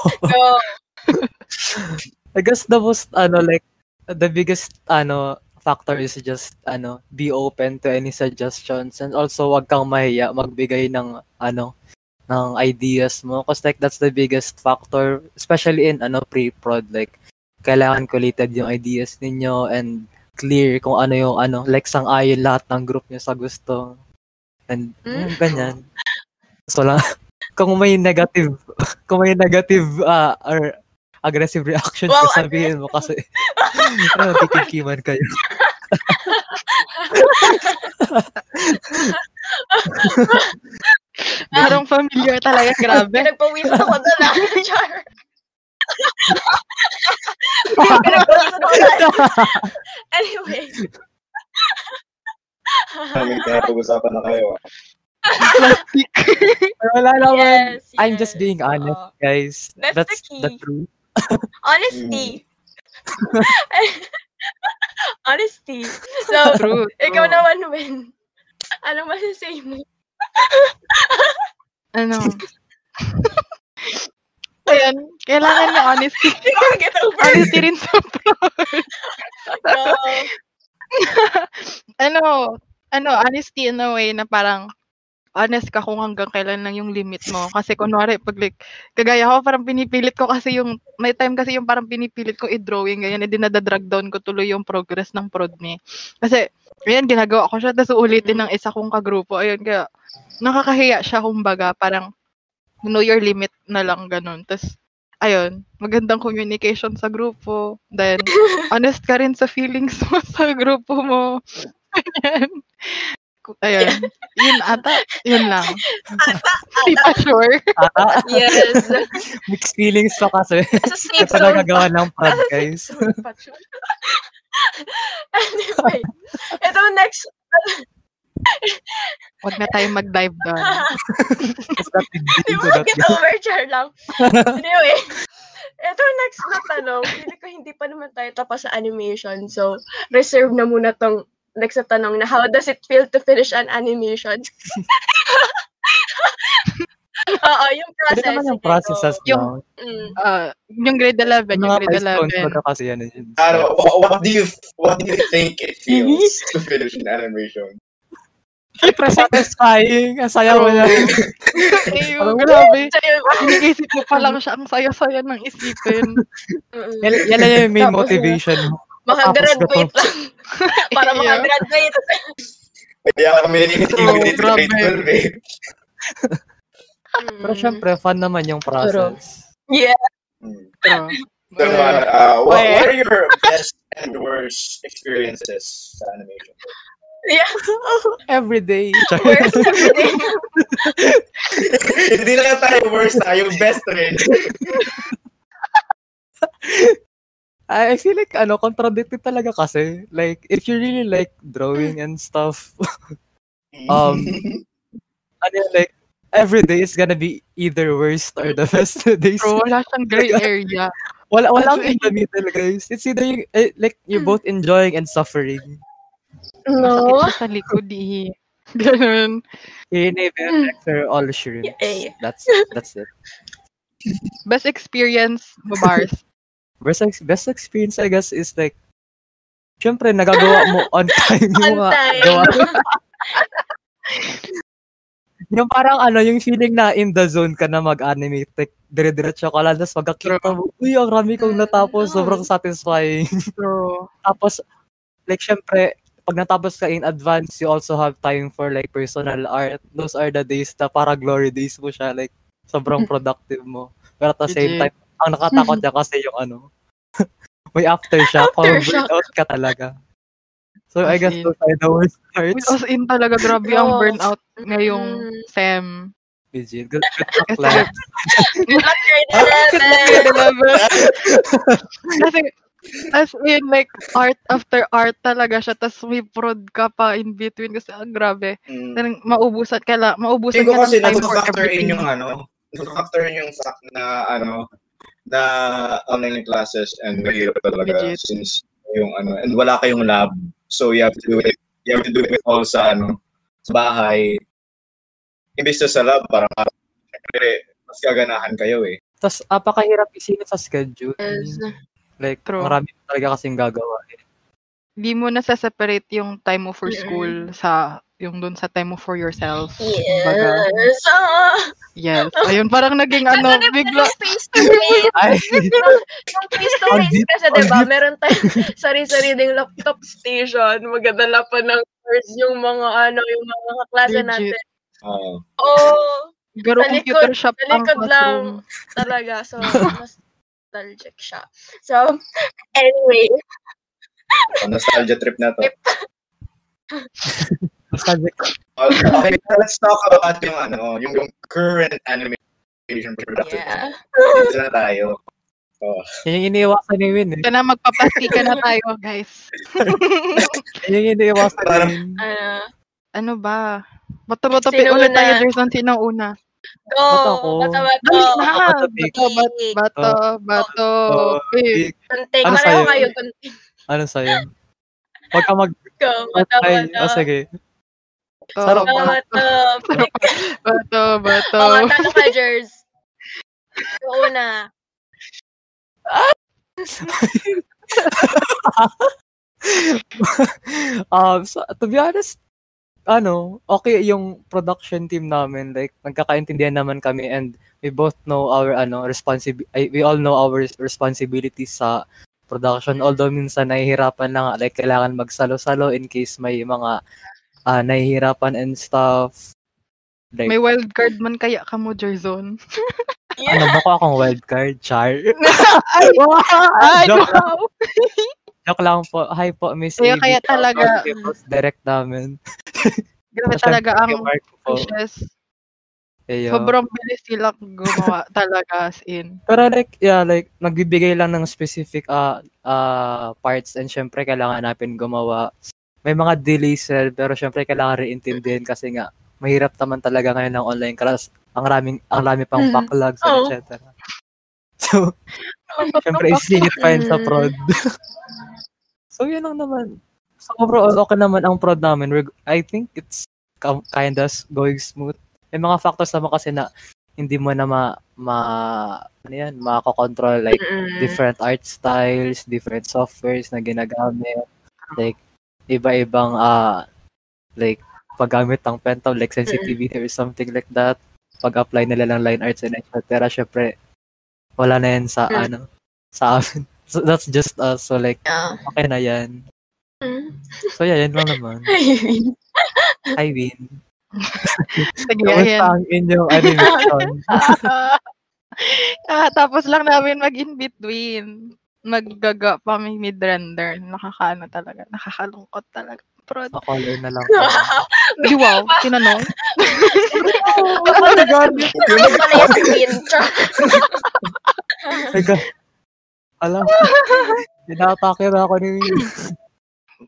I guess the most, ano, like, the biggest, ano, factor is just, ano, be open to any suggestions and also wag kang mahiya magbigay ng, ano, ng ideas mo. Cause like, that's the biggest factor, especially in, ano, pre-prod, like, kailangan collated yung ideas ninyo and clear kung ano yung, ano, like, sang-ayon lahat ng group nyo sa gusto. And, Mm. ganyan. So lang, kung may negative, kung may negative, ah, or aggressive reactions Wow, ka sabihin mo kasi ano, titikiman kayo. Parang familiar talaga, grabe. pinagpawisan ako doon ah. Char. Anyway. May pinapag-usapan na kayo. ah. Plastic. Wala naman. Yes, I'm just being honest, Oo. guys. That's the That's the, key. truth. Honesty. Honesty. So, True. ikaw true. naman, Wen. Anong masasay mo? Ano? Ayan, kailangan niya honesty. Hindi. Honesty rin sa No. ano, ano, honesty in a way na parang honest ka kung hanggang kailan lang yung limit mo. Kasi kunwari, pag like, kagaya ko, parang pinipilit ko kasi yung, may time kasi yung parang pinipilit ko i-drawing, ganyan, eh, dinadadrag down ko tuloy yung progress ng prod me. Kasi, ayan, ginagawa ko siya, tapos uulitin ng isa kong kagrupo. Ayun, kaya, nakakahiya siya, kumbaga, parang, know your limit na lang, ganun. Tapos, ayun, magandang communication sa grupo. Then, honest ka rin sa feelings mo sa grupo mo. Ayan. Ayun. Yun ata. Yun lang. Hindi pa sure. Ah, Yes. mixed feelings pa kasi. Sa safe Ito zone nagawa ng prod, guys. anyway. Ito next. Huwag na tayo mag-dive doon. It's not big Di deal mo char lang. Anyway. Ito next na tanong. Hindi ko hindi pa naman tayo tapos sa animation. So, reserve na muna tong next na tanong na how does it feel to finish an animation? Oo, yung Pwede process. naman yung sige, processes go. Yung-. Mm. Ah, yung grade 11, yung Mga grade milestones 11. baga kasi yan. Ano, what, what do you what do you think it feels to finish an animation? Siyempre satisfying. Ang saya mo na. Ayun, Parang grabe. Iniisip mo pa lang siya. Ang saya-saya ng isipin. Yan, yan lang yung main motivation mo. Makagraduate lang. Para Yeah. makagraduate. Kaya kami Oh, sa grade grabe. 12 eh. Pero syempre, fun naman yung process. Yeah. Hmm. So, naman, uh, what, what are your best and worst experiences sa animation? Yeah. Every day. Worst everything. Hindi lang tayo worst na, yung best rin. I I feel like, ano, contradicted talaga kasi. Like, if you really like drawing and stuff, Um, ano like, every day is gonna be either worst or the best days. True, wala siyang gray area. Wala, wala in the middle, guys. It's either, you, eh, like, you're both enjoying and suffering. No. Masakit sa likod eh. Ganun. In a are all shrimps. Yeah. That's, that's it. Best experience mo, Bars. Best, ex- best experience, I guess, is like, syempre, nagagawa mo on time yung On time. gawa. yung parang ano, yung feeling na in the zone ka na mag-animate, like, dire-diretso ka lang, tapos magkakita mo, uy, ang rami kong natapos, sobrang satisfying. True. Tapos, like, syempre, pag natapos ka in advance, you also have time for, like, personal art. Those are the days na para glory days mo siya, like, sobrang productive mo. Pero at the same time, ang nakatakot niya kasi yung ano, may aftershock, kung Aftershock. burnout ka talaga. So, I As guess in. those are the worst parts. us in talaga, grabe ang burnout ngayong Mm. SEM. Legit. Good, good luck. Good luck, grade Grade 11. 11. Kasi, as in, like, art after art talaga siya, tapos may prod ka pa in between kasi ang grabe. Mm. Talagang maubusan ka lang, maubusan Tingin ko ka kasi nasa-factor in yung ano, nasa-factor in yung fact na ano, na online classes and mahirap talaga Legit. since yung ano, and wala kayong lab. So you have to do it, you have to do it all sa ano, sa bahay. Imbis na sa lab, parang syempre, mas gaganahan kayo eh. Tapos, apakahirap isingit sa schedule. Yes. Like, True. marami talaga kasing gagawa. eh. Hindi mo na separate yung time mo for school sa yung dun sa time mo for yourself. Yes. Ah. yes. Ayun, parang naging ano, Ano bigla. face to face? Ay, Yung face to face kasi, diba, deep. meron tayong sarili-sariling laptop station. Magadala pa ng course yung mga ano, yung mga kaklase Legit. natin. Oo. Oh, Garo Sa likod- computer shop ang likod lang. classroom. talaga. So, mas nostalgic siya. So, anyway, nostalgia trip na to. nostalgic. Okay, let's talk about yung ano, yung, yung current animation production. yeah. Dito na tayo. Yan yung iniiwasan ni Win eh. Ito na, magpaplastikan na tayo, guys. Yan yung iniiwasan ni Win. Ano, Ano ba? Bato-bato Sino ulit tayo, Jerson. Sino una? Go! Bato ko. Bato, Bato, pick. bato, bato, bato. Oh, pick. Tunting. Ano sa'yo? kayo. Tunting. Ano sa'yo? Huwag ka mag... Go. Ay, Bato-bato. oh, sige. Sarap ba? Bato-bato. Bato, bato. Oh, talo ka, Jers. Una. um, so, to be honest, ano, okay yung production team namin. Like, nagkakaintindihan naman kami and we both know our, ano, responsibility, we all know our responsibilities sa production. Although minsan nahihirapan na nga, like, kailangan magsalo-salo in case may mga ah nahihirapan and stuff. Like, May wild card man kaya ka mo, Jerzon. ano ba ko akong wildcard, Char? Ay, ay, Joke wow. Joke lang po. Hi po, Miss Kaya- kaya talaga- direct namin. Grabe talaga ang wishes. Ayun. Sobrang bilis sila gumawa talaga as in. Pero like, yeah, like, nagbibigay lang ng specific uh, uh, parts and syempre kailangan natin gumawa. May mga delays sir, pero syempre kailangan rin intindihin kasi nga, mahirap naman talaga ngayon ng online class. Ang raming, ang rami pang Mhm. backlogs, Oo. etc. So, syempre isingit pa yun sa prod. so, yun lang naman. So, overall, okay naman ang prod namin. We're, I think it's kinda going smooth. May mga factors naman kasi na hindi mo na ma, ma ano yan, makakontrol like Mm-mm. different art styles, different softwares na ginagamit. Like, iba-ibang, ah like, paggamit ng pentom, like sensitivity or something like that. Pag-apply nila ng line arts and etc. Syempre, wala na yan sa, Mm. ano, sa amin. So, that's just us. So, like, Yeah. okay na yan. Mm. So, yeah, yan lang naman. Ayun. I win. Sige, Kamusta ang inyong animation? ah, tapos lang namin mag-in-between. Maggaga pa kami mid-render. Nakakaano talaga. Nakakalungkot talaga. Prod. Pa-color na lang. Di wow, tinanong. Yung pala yung pala yung intro. My God. Alam, pinatake na ako ni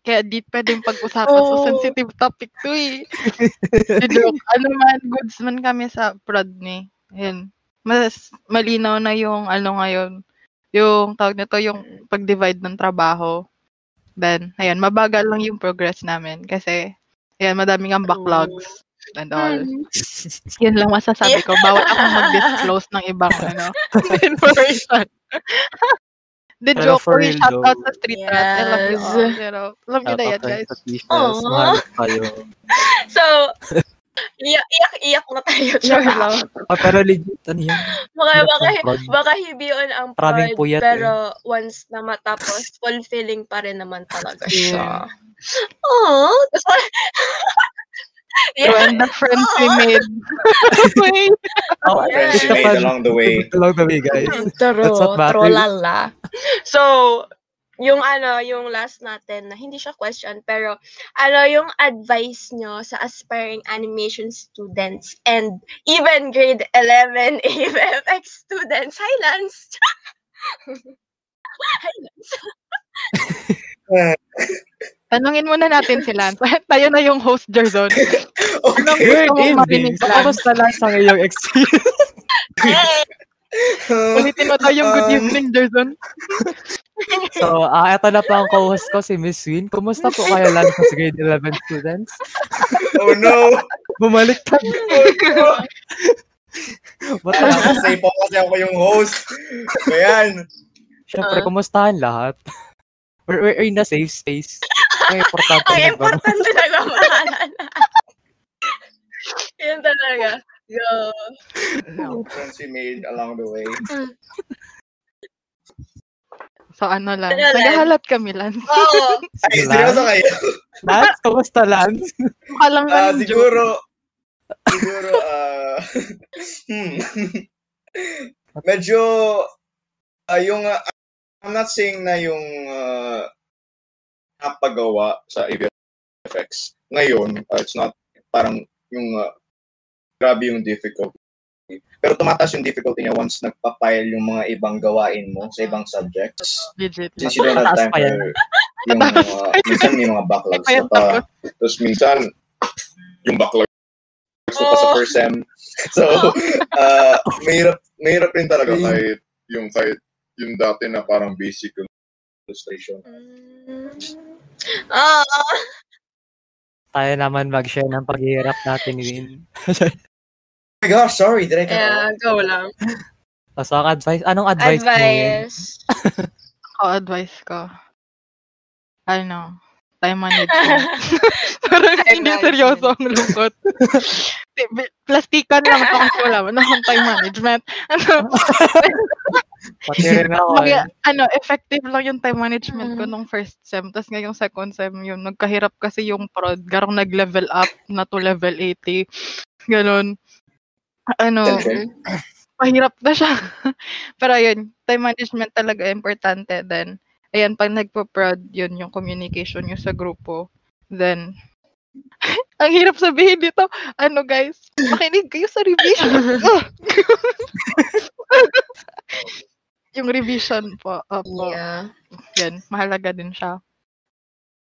Kaya di pwedeng pag-usapan sa Oo. sensitive topic to eh. Joke. Ano man, goods man kami sa prod ni. Ayan. Mas malinaw na yung ano ngayon. Yung tawag nito, yung pag-divide ng trabaho. Then, ayan, mabagal lang yung progress namin. Kasi, ayan, madaming ang backlogs and all. Yun lang masasabi ko. Bawal akong mag-disclose ng ibang ano, information. The Pero joke, for real shout though. out sa street rat. I love you all. Yes. Pero, alam niyo na yan, guys. Mahal kayo. So, iyak, iyak, iyak na tayo. Lang. Ah, pero legit, ano yan? Baka, baka, baka hindi yun ang prod, puyat pero once na matapos, fulfilling pa rin naman talaga siya. Yeah. Aww. So, and the friends we made. Wait. Oh, Yeah. Made along the way. Along the way, guys. Taro, That's what matters. trolala. So, yung ano, yung last natin, na hindi siya question, pero ano yung advice nyo sa aspiring animation students and even grade 11 AFX students? Hi, Lance! Hi, Lance! Tanungin muna natin si Lance. Tayo na yung host, Jerzon. Anong Good gusto mong marinig, Lance? kamusta lang sa iyong experience? Hey! Ulitin mo tayo yung good Um, evening, Jerzon. So, ah, eto na po ang co-host ko, si Miss Win. Kumusta po kayo lang sa grade 11 students? Oh no! Bumalik ka. Ba't Tama na? kasi po kasi ako yung host. Ayan. Siyempre, Ah. kumustahan lahat? We're, we're in a safe space. Ang importante Ang na ba? importante nagmamahalan. Yun talaga. Go. Friends we made along the way. So, ano lang. Ano, Lance? Naghahalot kami, Lance. Oo. Ay, seryoso kayo? Lance, kumusta, Lance? Mukha lang Ah, kami joke. siguro, siguro, ah, hmm. Medyo, ah, yung, ah, I'm not saying na yung uh, napagawa sa AVFX ngayon, ah, it's not parang yung ah, grabe yung difficulty. Pero tumataas yung difficulty niya once nagpa-file yung mga ibang gawain mo sa ibang subjects. Legit. Since you don't have time for yung uh, minsan may mga backlogs na pa. Tapos minsan, yung backlogs na pa sa Oh. first sem. So, uh, mahirap, mahirap rin talaga kahit yung kahit yung dati na parang basic yung illustration. Ah, Tayo naman mag-share ng paghihirap natin, Win. Oh my gosh, sorry, did I cut yeah, go lang. So, ang advice, anong advice, mo, Win? Advice. Ako, advice ko. Ano, time management. Parang Time hindi management. seryoso ang lungkot. Plastikan lang ito kasi wala. Ano akong time management? Ano, Pati rin ako. Mag- eh. ano, effective lang yung time management ko Mm. nung first sem. Tapos ngayong second sem yun, nagkahirap kasi yung prod. Garong nag-level up na to level 80. Ganon. Ano, mahirap na siya. Pero ayun, time management talaga importante. Then, ayan, pag nagpo-prod, yun yung communication nyo sa grupo. Then, ang hirap sabihin dito, ano guys, makinig kayo sa revision. yung revision po, opo, Yeah. yan, mahalaga din siya.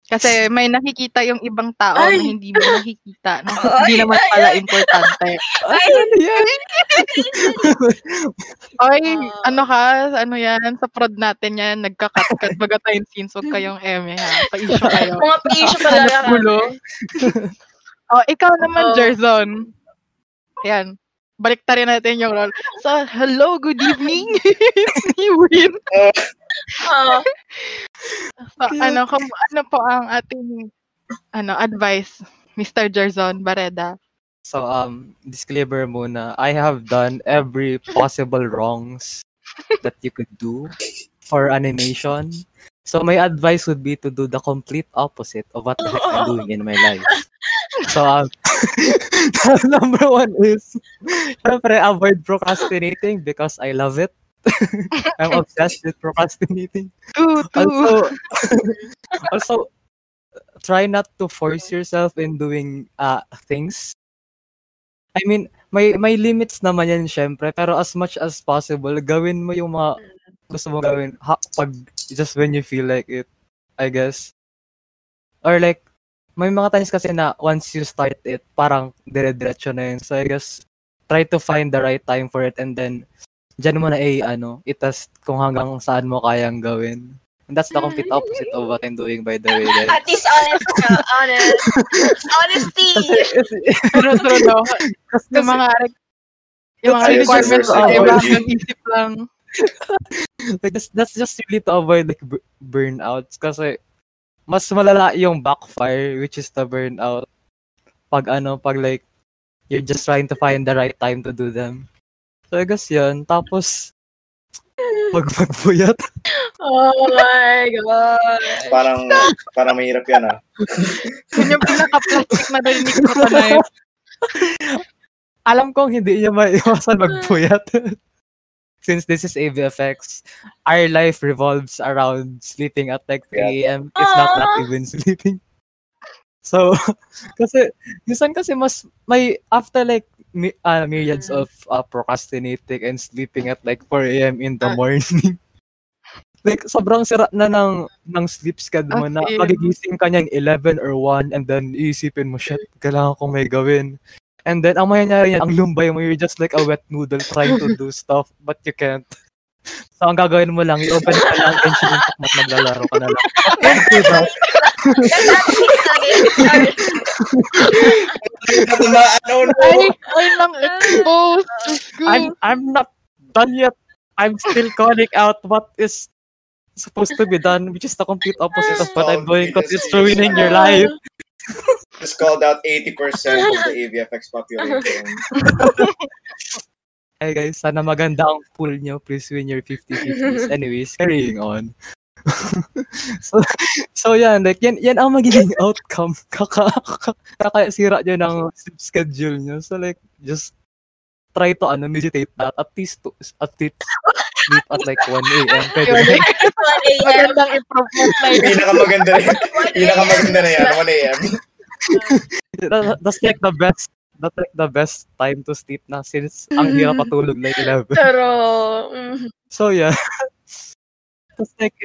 Kasi may nakikita yung ibang tao Ay! na hindi mo nakikita. Na Ay, hindi naman ay, pala ay. importante. Ay, Ano yan? Oy, Ah. ano ka? Ano yan? Sa prod natin yan. Nagka-cut-cut baga tayong scenes. Huwag kayong eme ha. Pa-issue kayo. mga issue pala Hanap gulo. oh, ikaw naman, Oo. Jerzon. Yan. Balik rin natin yung role. So, hello, good evening. It's me, Win. Ah, So, ano, kung, ano po ang ating ano advice, Mr. Jerzon Bareda? So, um, disclaimer muna. I have done every possible wrongs that you could do for animation. So, my advice would be to do the complete opposite of what the heck I'm doing in my life. So, um, number one is, syempre, avoid procrastinating because I love it. I'm obsessed with procrastinating. Two, two. Also, also, try not to force yourself in doing uh, things. I mean, may may limits naman yan syempre, pero as much as possible, gawin mo yung mga gusto mo gawin ha, pag just when you feel like it, I guess. Or like, may mga times kasi na once you start it, parang dire-diretso na yun. So I guess, try to find the right time for it and then, dyan mo na eh, ano, itest kung hanggang saan mo kayang gawin. And that's the complete opposite of what I'm doing by the way. guys. At least honest ka. Honest. Honesty. True, true, no? Yung mga, yung mga requirements ay bagong isip lang. like that's, that's just really to avoid like b- burnouts kasi mas malala yung backfire which is the burnout pag ano pag like you're just trying to find the right time to do them guess yun tapos pag magbuyat Oh my God. Parang, parang mahirap yan ah. Yun yung pinaka-plastic na narinig ko pa na yun. alam kong hindi niya maiwasan magbuyat since this is AVFX our life revolves around sleeping at like 3 a.m. if not not Aw. even sleeping so kasi minsan kasi mas may after like mi- uh, myriads of uh, procrastinating and sleeping at like 4 a.m. in the Ah. morning like sobrang sira na ng ng sleep schedule mo na As in. magigising ka niyan 11 or 1 and then iisipin mo shit kailangan kong may gawin and then ang mangyayari niyan ang lumbay mo you're just like a wet noodle trying to do stuff but you can't so ang gagawin mo lang i-open ka lang Genshin Impact at maglalaro ka na lang Don't do that. ano, no. Ay, ay lang expose. Diyos ko. I'm I'm not done yet. I'm still calling out what is supposed to be done, which is the complete opposite of what I'm doing because it's ruining your life. Just called out 80% of the AVFX population. Hey guys, sana maganda ang pool nyo. Please win your 50-50s. Anyways, carrying on. so, so yan, like, yan, yan ang magiging outcome. Kaka, kaka, kakasira nyo ng schedule nyo. So like, just try to ano, meditate that. At least, to, at least sleep at like 1 a.m. Pwede Yun, ba? Magandang improvement na yun. Pinakamaganda na yan. Pinakamaganda na yan. 1 a.m. That- that's like the best that's like the best time to sleep na since ang hirap patulog like 11. Pero, mm, So yeah. Tapos like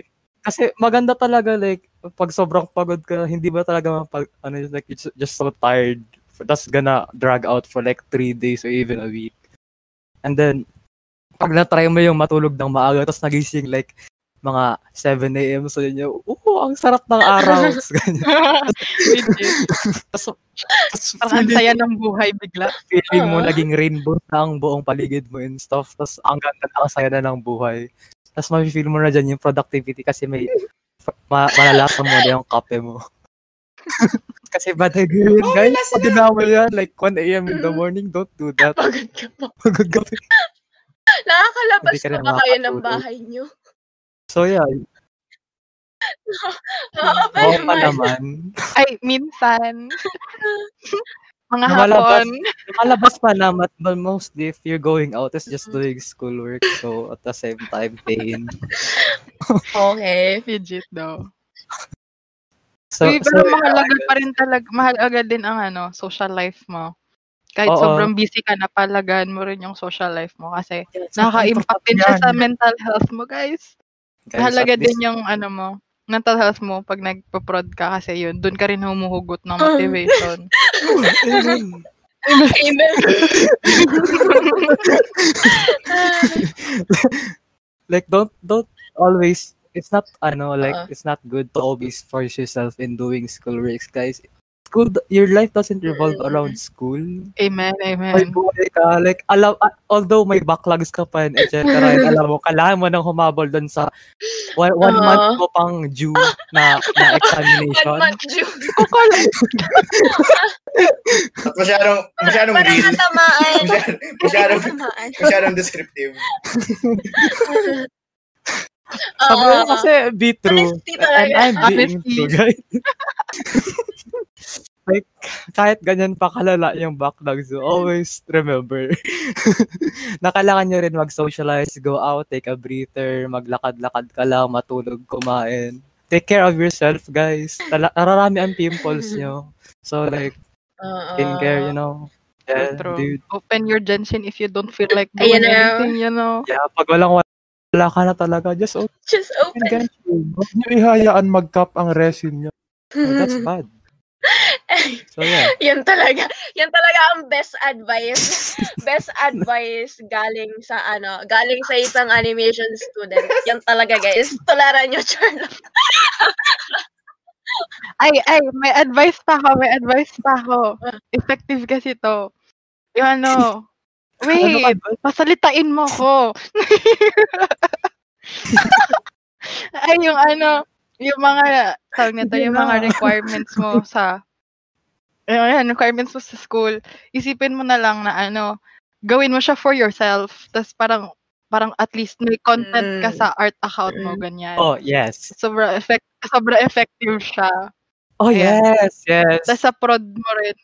kasi maganda talaga like pag sobrang pagod ka hindi ba talaga mapag ano like it's just so tired that's gonna drag out for like three days or even a week. And then pag na-try mo yung matulog ng maaga tapos nagising like mga 7 a.m. so yun yung, oh, ang sarap ng araw. Tapos Parang saya ng buhay bigla. feeling mo naging rainbow na ang buong paligid mo and stuff. Tapos ang ganda na ang saya na ng buhay. Tapos ma-feel mo na dyan yung productivity kasi may ma malalasa mo na yung kape mo. kasi bad idea yun, Oh, guys. Pag ginawa yan, like 1 a.m. in the morning, don't do that. pagod ka pa. Pagod ka. Nakakalabas na ba kayo ng bahay niyo? So yeah, Oo pa oo pa naman. naman. Ay, minsan. Mga Lumalabas. hapon. Lumalabas pa naman, but mostly if you're going out, it's just doing schoolwork. So at the same time, pain. Okay. Legit daw. So, Uy, so pero mahalaga pa rin talaga, mahalaga din ang ano, social life mo. Kahit Oo. sobrang busy ka na, palagaan mo rin yung social life mo kasi Yes, nakaka-impact din siya yan. sa mental health mo, guys. Guys, Mahalaga at din least- yung ano mo, mental health mo pag nagpo-prod ka kasi yun, doon ka rin humuhugot ng motivation. Ayun. Amen. like don't don't always it's not ano like Uh-uh. it's not good to always force yourself in doing school works guys school your life doesn't revolve around school Amen, amen. buhay ka like alam ah, although may backlogs ka pa and etc and alam mo kailangan mo nang humabol doon sa one, one Oo. month mo pang due na, na examination One month due. At masyadong, masyadong Parang real. natamaan. Masyadong, masyadong descriptive. sabi ko kasi be true and. I'm being true guys like, kahit ganyan pa kalala yung backlog, so always remember na kailangan nyo rin mag-socialize, go out, take a breather, maglakad-lakad ka lang, matulog, kumain. Take care of yourself, guys. Tala- nararami ang pimples nyo. So, like, Oo. skincare, you know. Yeah, True. dude. Open your Genshin if you don't feel like doing Ayan anything, you know. Yeah, pag walang wala ka na talaga, just open Just open. Genshin. Huwag niyo ihayaan mag-cap ang resin niyo. Oh, that's bad. So, yeah. yan talaga. Yan talaga ang best advice. best advice galing sa ano, galing sa isang animation student. Yan talaga guys. Tularan nyo, Charlotte. Ay, ay, may advice pa ako, may advice pa ako. Effective kasi to. Yung ano, Ano wait, ka ba? pasalitain mo ko. ay, yung ano, yung mga, tawag nito, yung mga requirements mo sa, ayun, requirements mo sa school, isipin mo na lang na ano, gawin mo siya for yourself. Tapos parang, parang at least may content ka Mm. sa art account mo, Mm. ganyan. Oh, yes. Sobra, effect, sobra effective siya. Oh, Ayan. yes, yes. Tapos sa prod mo rin.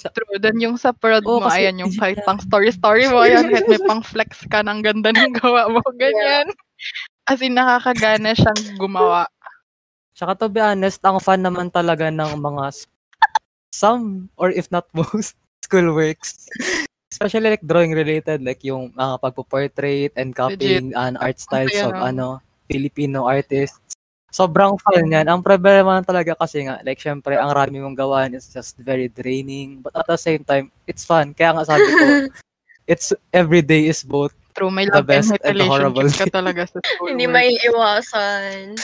True. Then yung sa prod Oo, mo, kasi ayan yung kahit yeah. pang story-story mo, ayan, kahit may pang flex ka ng ganda ng gawa mo, ganyan. As in, nakakagana siyang gumawa. Tsaka to be honest, ang fun naman talaga ng mga some or if not most school works. Especially like drawing related, like yung mga pagpo-portrait and copying an art styles of Kaya- ano Filipino artists. Sobrang fun yan. Ang problema naman talaga kasi nga, like syempre, ang rami mong gawan is just very draining. But at the same time, it's fun. Kaya nga sabi ko, it's every day is both. True, may The love best and and the horrible ka talaga sa school Hindi may iwasan.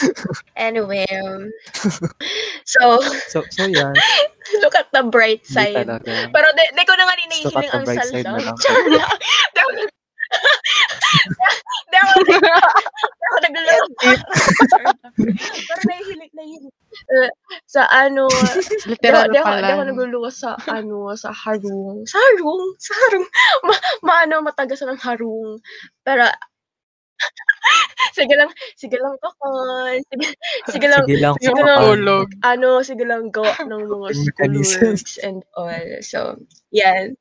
Anyway. um, So, So, so yan. look at the bright side. Pero di, di ko na nga rin Just look at nahihiling the ang bright sal side na lang. lang. Char lang. Di ako ako nag- di ako nagluloko. Pero nahihiling, nahihiling. Uh, sa ano, Literal di ako, pa di ako nagluluwas sa ano, sa harung. Sa harung? Sa harung. Ma, maano, matagasan ng harung. Pero, sige lang, sige lang kakon. Sige, sige lang, Sige lang. sige lang. ano, sige lang gawa ng mga Mechanism. schoolworks and all. So, yan.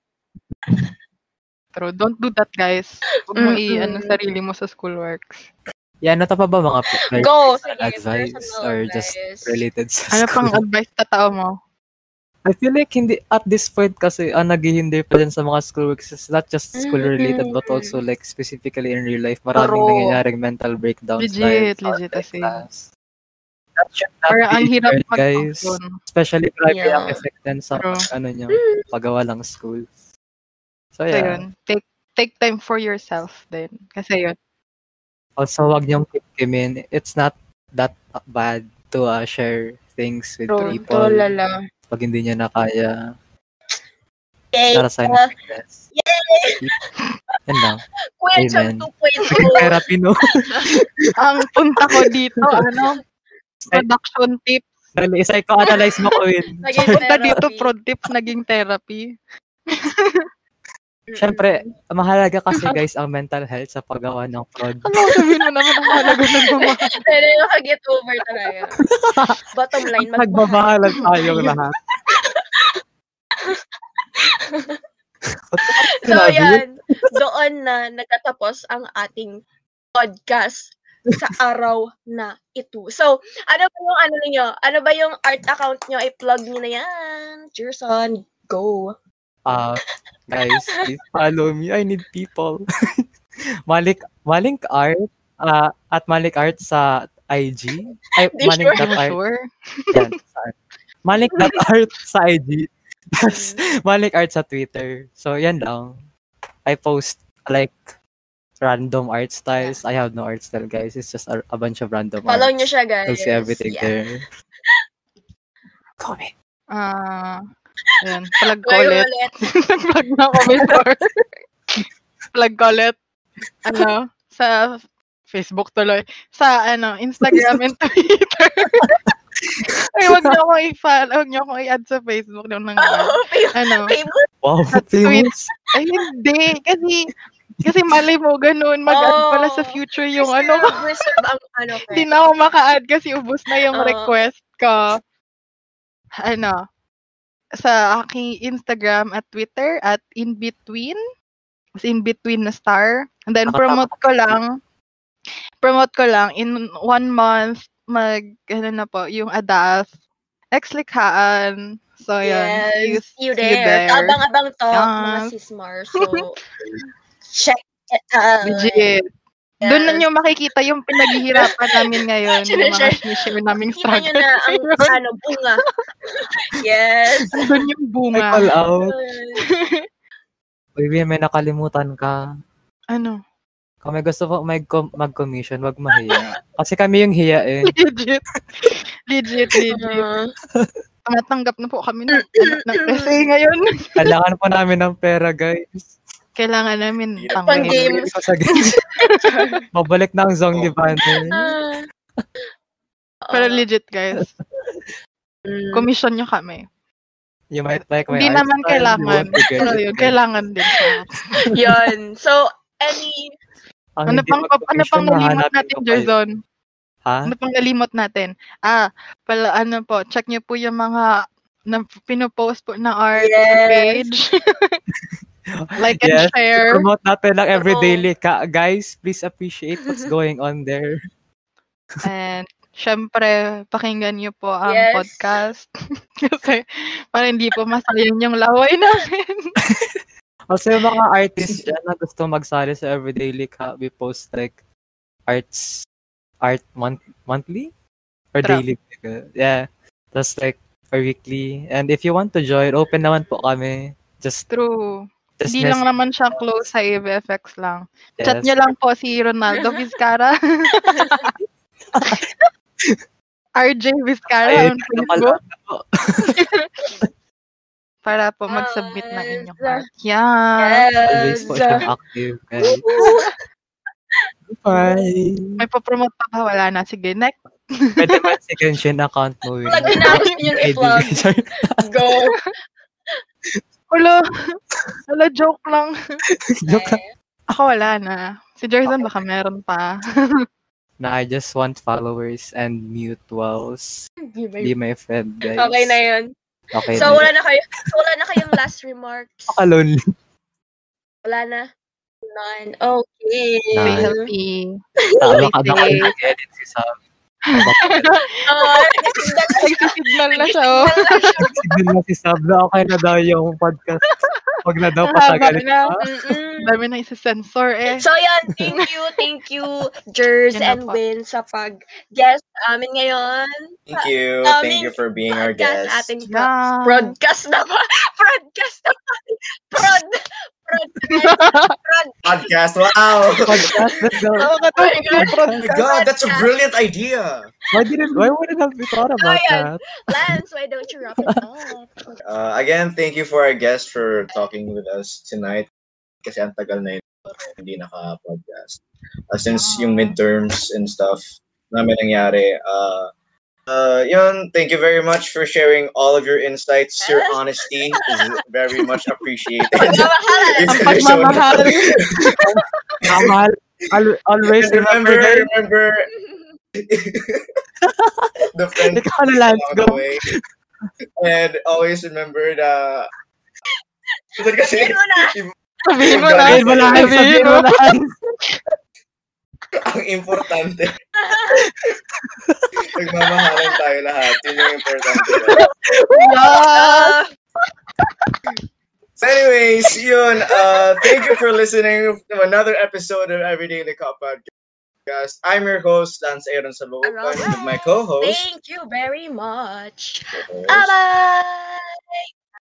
True. Don't do that, guys. Huwag mo Mm-mm. i-ano sarili mo sa schoolworks. Yan, ano pa ba mga like, Go! advice personal or just advice. related sa Ano school? pang advice tatao mo? I feel like hindi at this point kasi ang naghihindi pa din sa mga schoolworks is not just school related but also like specifically in real life maraming True. nangyayaring mental breakdowns Legit, legit as in. class. That should not Or ang hirap guys. Especially grabe Yeah. ang effect din sa True. ano nyo, paggawa ng school. So So, yeah. yun. Take, take time for yourself din. Kasi yun. Also, wag niyong kimkimin. It's not that bad to uh, share things with True, people true lala. pag hindi niya na kaya. Yay! Para sign Uh, of weakness. Yan lang. Amen. 2.0. Therapy, no? Ang punta ko dito, ano, production tip. Dali, psychoanalyze mo ko yun. Naging Punta dito, prod tips, naging therapy. Siyempre, mahalaga kasi guys ang mental health sa paggawa ng prod. Ano, sabihin mo naman ang halaga ng mamahal. Pero nakaget over talaga. Bottom line, magmahal. Nagmamahalan tayong lahat. So, yan. Doon na nagtatapos ang ating podcast sa araw na ito. So, ano ba yung ano niyo? Ano ba yung art account niyo? I-plug niyo na yan. Cheers on. Go. Uh, guys, please follow me. I need people. Malik, Malik Art, uh, at Malik Art sa IG. Ay, Di Malik sure. art. sure? Yan? Malik art sa IG. Tapos, Malik Art sa Twitter. So, yan lang. I post like random art styles. I have no art style, guys. It's just a, a bunch of random Follow arts. niyo siya, guys. You'll see everything Yeah. there. Comment. Ah, ayan, plug ko Plug ulit. ulit. Nag-plug na ako before. plug ko ulit. Ano, sa Facebook tuloy. Sa, ano, Instagram and Twitter. Ay, wag niyo akong i-follow, wag niyo akong i-add sa Facebook. Nung nang, Oh, ano, famous. Wow, famous. ay, hindi. Kasi, kasi mali mo ganun, mag-add pala sa Oh. future yung ano, reserve ang ano, hindi na ako maka-add kasi ubos na yung Oo. request ko. Ano, sa aking Instagram at Twitter at in-between. In-between na star. And then, promote ko lang. Promote ko lang. In one month, mag, ano na po, yung ADAS. Ex-likhaan. So, yan. See you, Yes, see you see you there. Abang-abang to, mga Yes. sismar. So, check it out. Legit. Doon na nyo makikita yung pinaghihirapan namin ngayon. yung mga Sinishare. sinishare naming Kita struggle. na ang ano, bunga. yes. Doon yung bunga. call out. Bea, may nakalimutan ka. Ano? Kung may gusto po mag mag-commission, wag mahiya. Kasi kami yung hiya eh. Legit. Legit, legit. Uh, Tumatanggap na po kami ng, ng essay ngayon. Kailangan po namin ng pera, guys. Kailangan namin Hirap Pang games. Babalik na ang Zong ni Bande. ah. Pero legit, guys. Mm. Commission nyo kami. You might like my Hindi naman kailangan. Pero yun, kailangan din. Yun. So, any Ang Ano pang, ano pang nalimot natin. Jerzon? Ha? Ano pang nalimot natin? Ah, pala, ano po, check nyo po yung mga na pinopost po ng art Yes. page. like and Yes, share. Promote natin lang every Oo. daily. Ka- guys, please appreciate what's going on there. And syempre, pakinggan niyo po ang Yes. podcast. Kasi para hindi po masayang yung laway namin. Also, yung mga artists dyan na gusto magsali sa Everyday ha, we post like arts, art month, monthly? Or True. daily? Yeah. That's like, or weekly. And if you want to join, open naman po kami. Just, True. Just Hindi lang naman siya close sa AVFX lang. yes. Chat niyo lang po si Ronaldo Vizcara. RJ Vizcara Ay, on ano Facebook po? para po mag-submit ng Yes. inyong art. Yeah. Always po Yes. siyang active, guys. Bye. May papromote pa ba? Wala na. Sige, next. Pwede ba si Genshin account mo? Pag ginamit niyo yung i-vlog, go. Hello. Hello, joke lang. Joke lang. Ako wala na. Si Jerson baka meron pa. na I just want followers and mutuals. Be my friend, guys. Okay na yun. Okay So, na. wala na kayo, so, wala na kayong last remarks. Alone. Wala na. None. Okay. Stay Nice. healthy. Tama ka Stay na nag-edit si Sam. Oh, Nagsisignal na siya, oh. Signal na si Sam na okay na daw yung podcast. Huwag na daw patagalin na. pa. Mm-mm. Dami na isa-sensor, eh. So, yan. Thank you. Thank you, Jers and. Win sa pag-guest amin ngayon. Thank you. Thank you for being our guest. ating Yeah. broadcast na ba? Broadcast na ba? Prod. Broadcast. Prod. Podcast. Wow. Podcast, let's go. Oh my God. ng Oh my God, that's a brilliant idea. Why didn't, why wouldn't have we thought about Ayan. that? Lance, why don't you wrap it up? Uh, again, thank you for our guest for talking with us tonight. Kasi ang tagal na yun hindi naka-podcast. Uh, since yung midterms and stuff namin nangyari. Uh, uh, yun, thank you very much for sharing all of your insights. Your honesty is very much appreciated. Pagmamahalan. Ang pagmamahal. Mahal. Al- always remember, remember the friend Ikaw na along go. the way. And always remember the Sunod kasi, Yun mo na. Sabihin mo na. Sabihin mo lang, Sabihin sabihin mo. mo lang. Ang importante. Nagmamahalan tayo lahat. Yun yung importante. So anyways, yun. Uh, thank you for listening to another episode of Everyday in the Cup podcast. I'm your host, Lance Aaron Salukan, with my co-host. Thank you very much. Bye-bye.